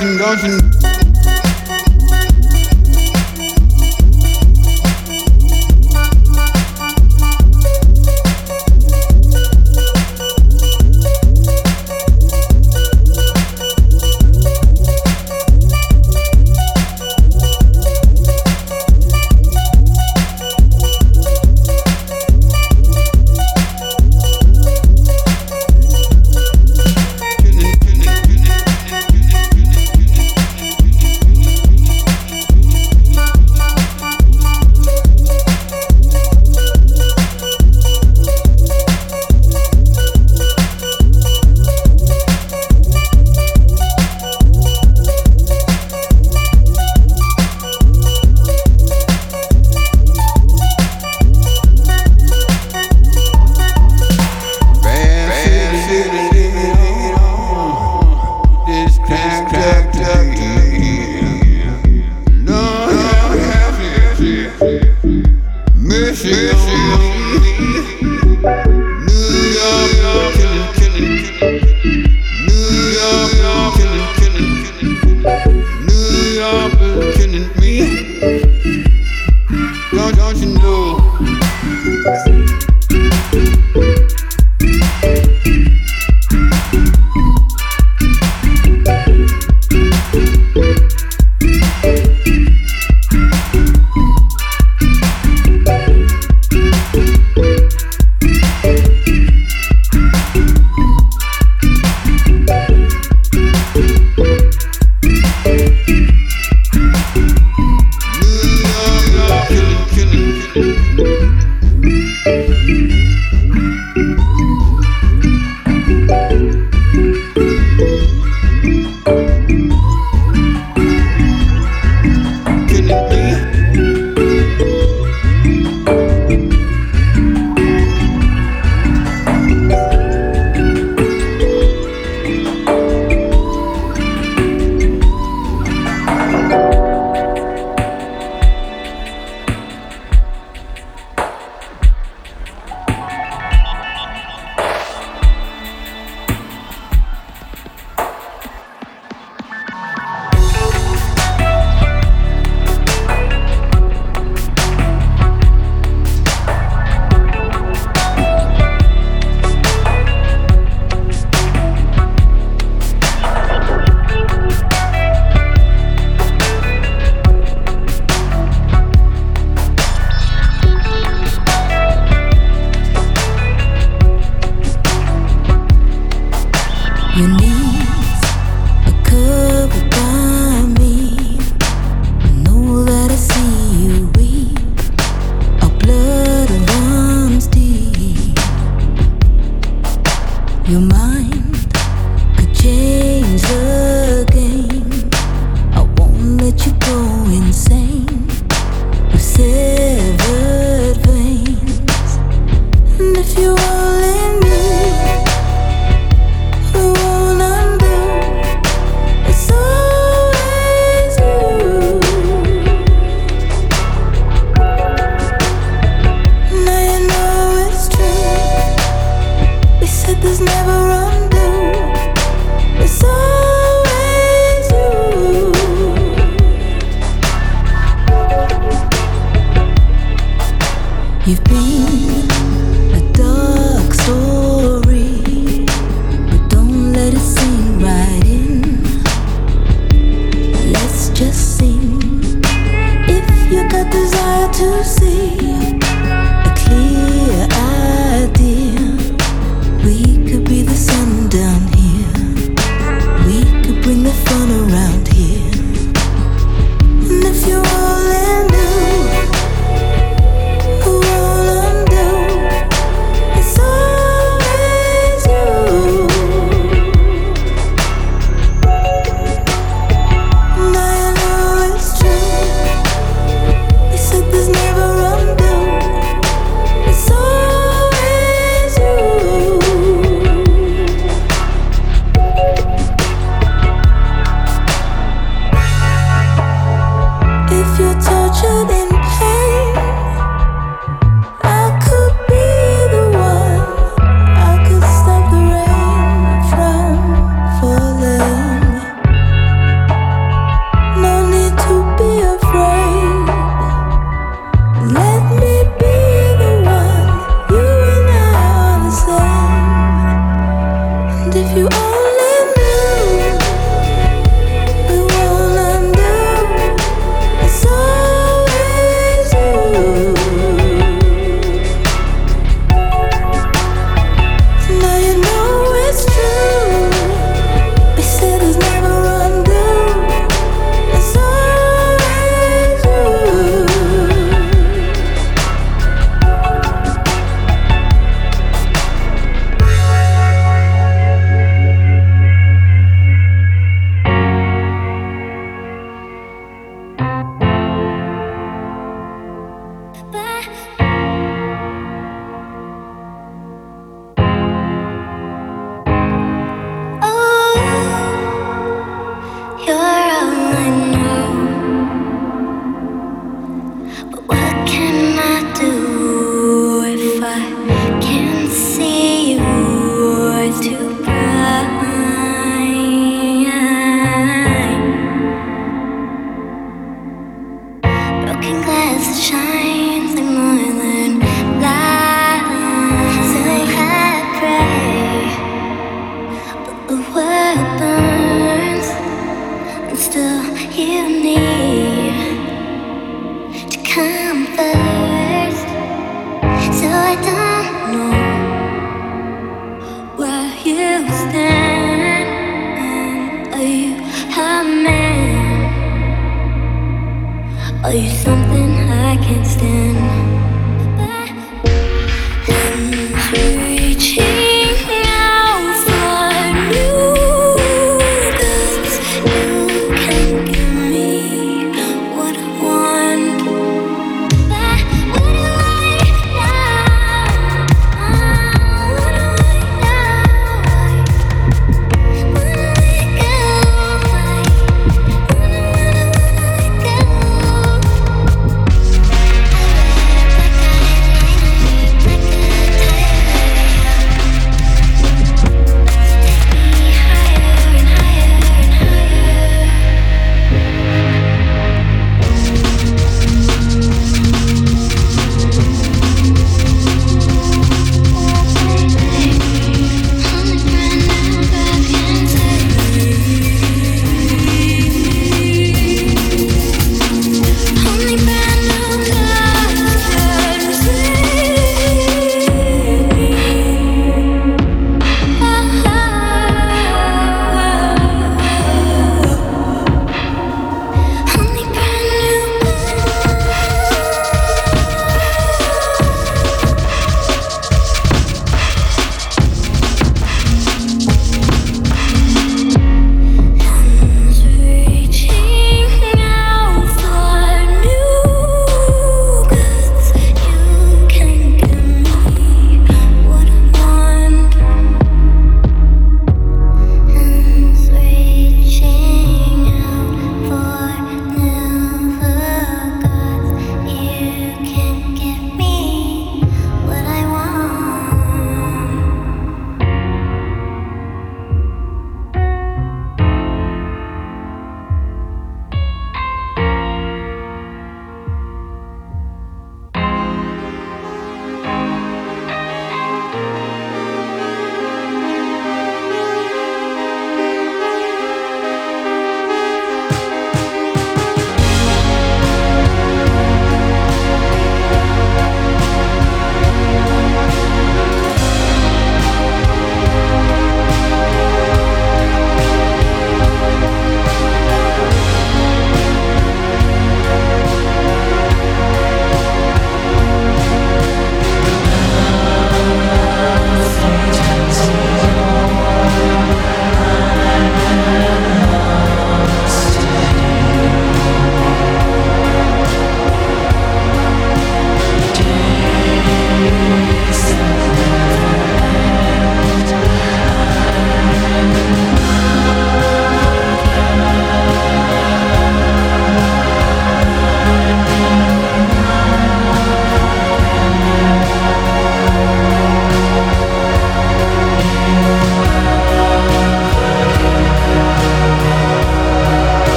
Don't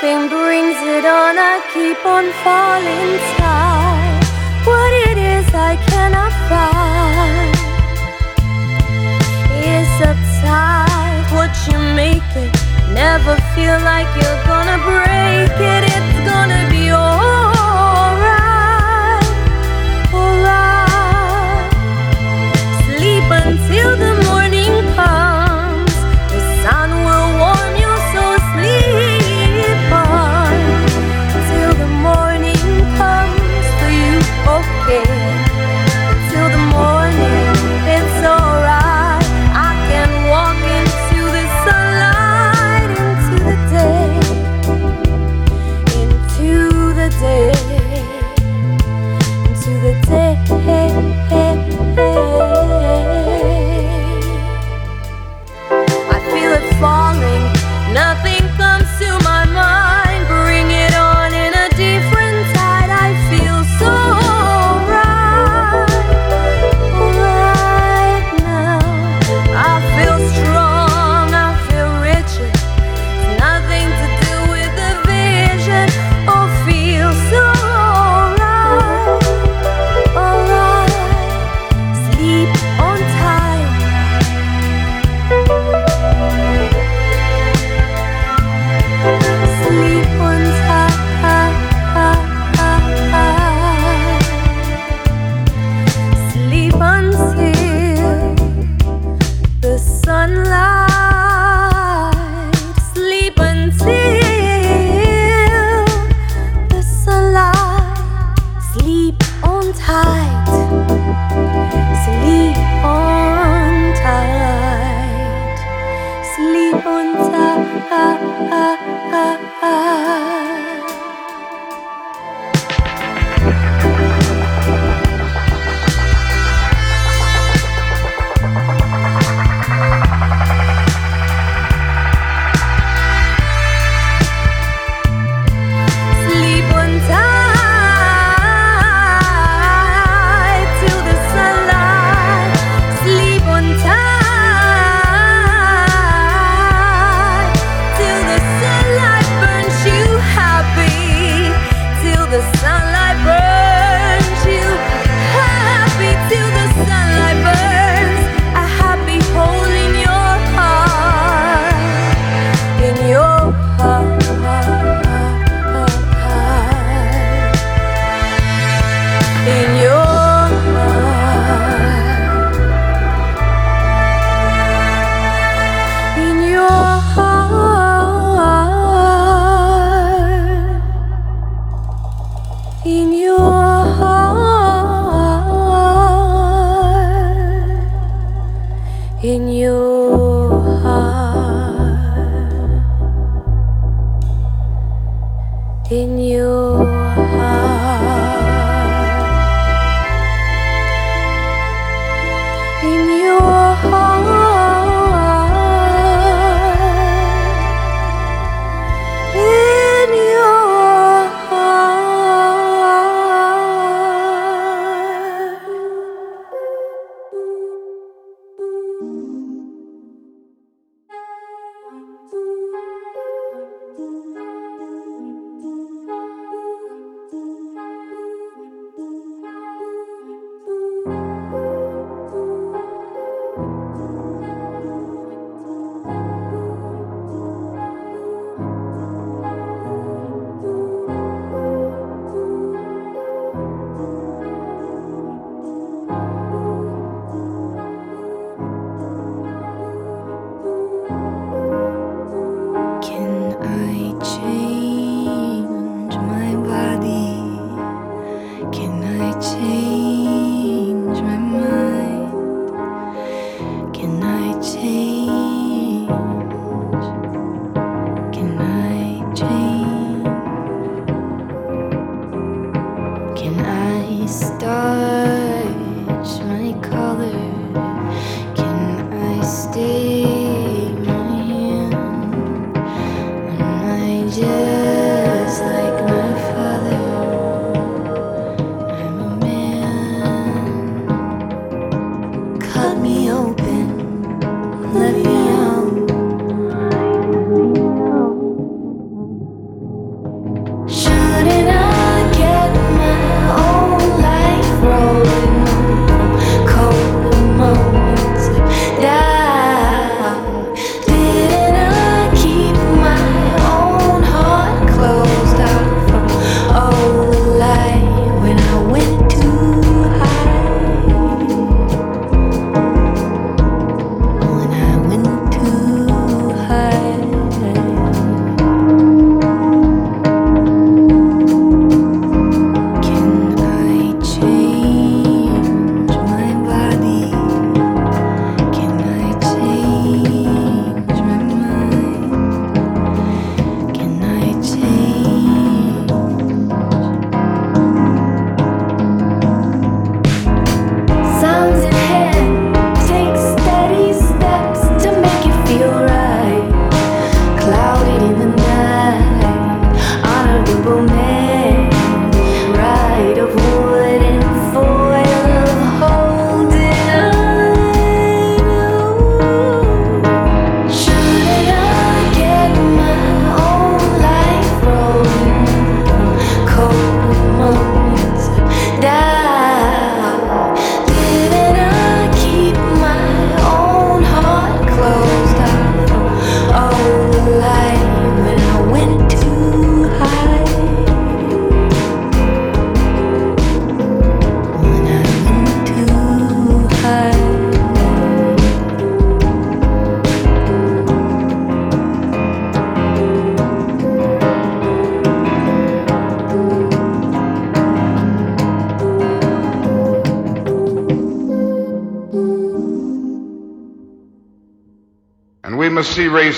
Nothing brings it on, I keep on falling down. What it is I cannot find is uptight. What you make it, never feel like you're gonna break it. It's gonna be alright,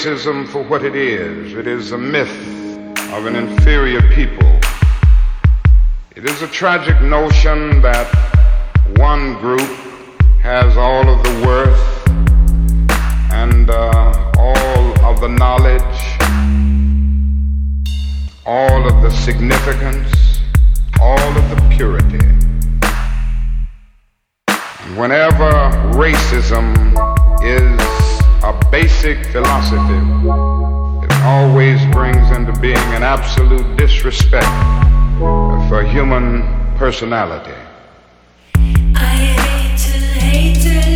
racism for what it is. It is a myth of an inferior people. It is a tragic notion that one group has all of the worth and uh, all of the knowledge, all of the significance, absolute disrespect for human personality. we are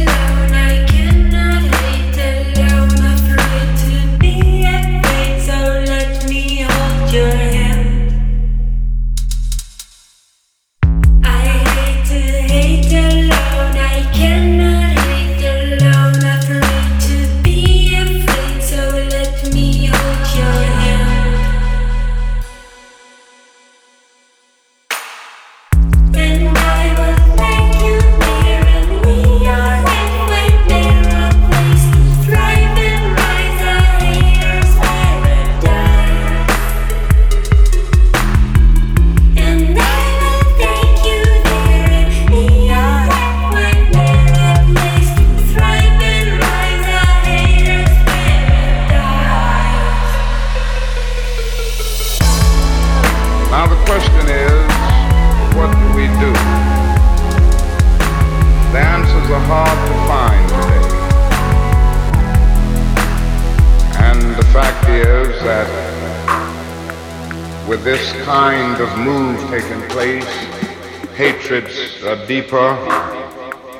are deeper,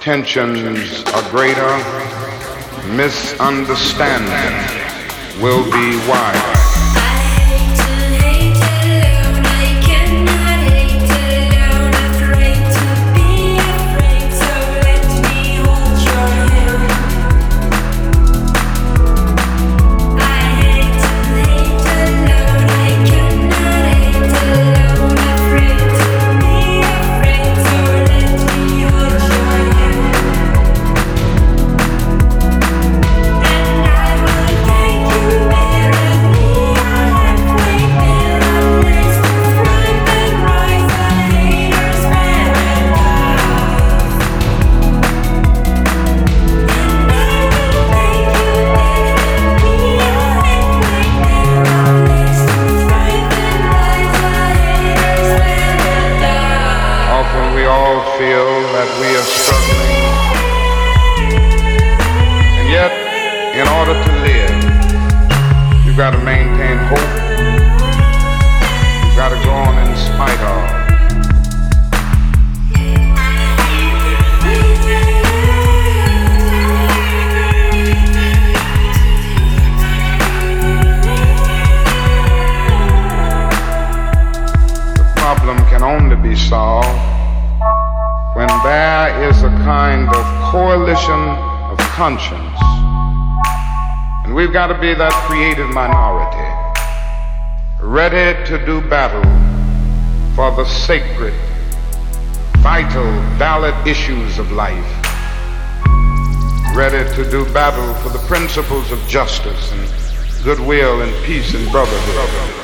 tensions are greater, misunderstanding will be wider. Issues of life, ready to do battle for the principles of justice and goodwill and peace and brotherhood.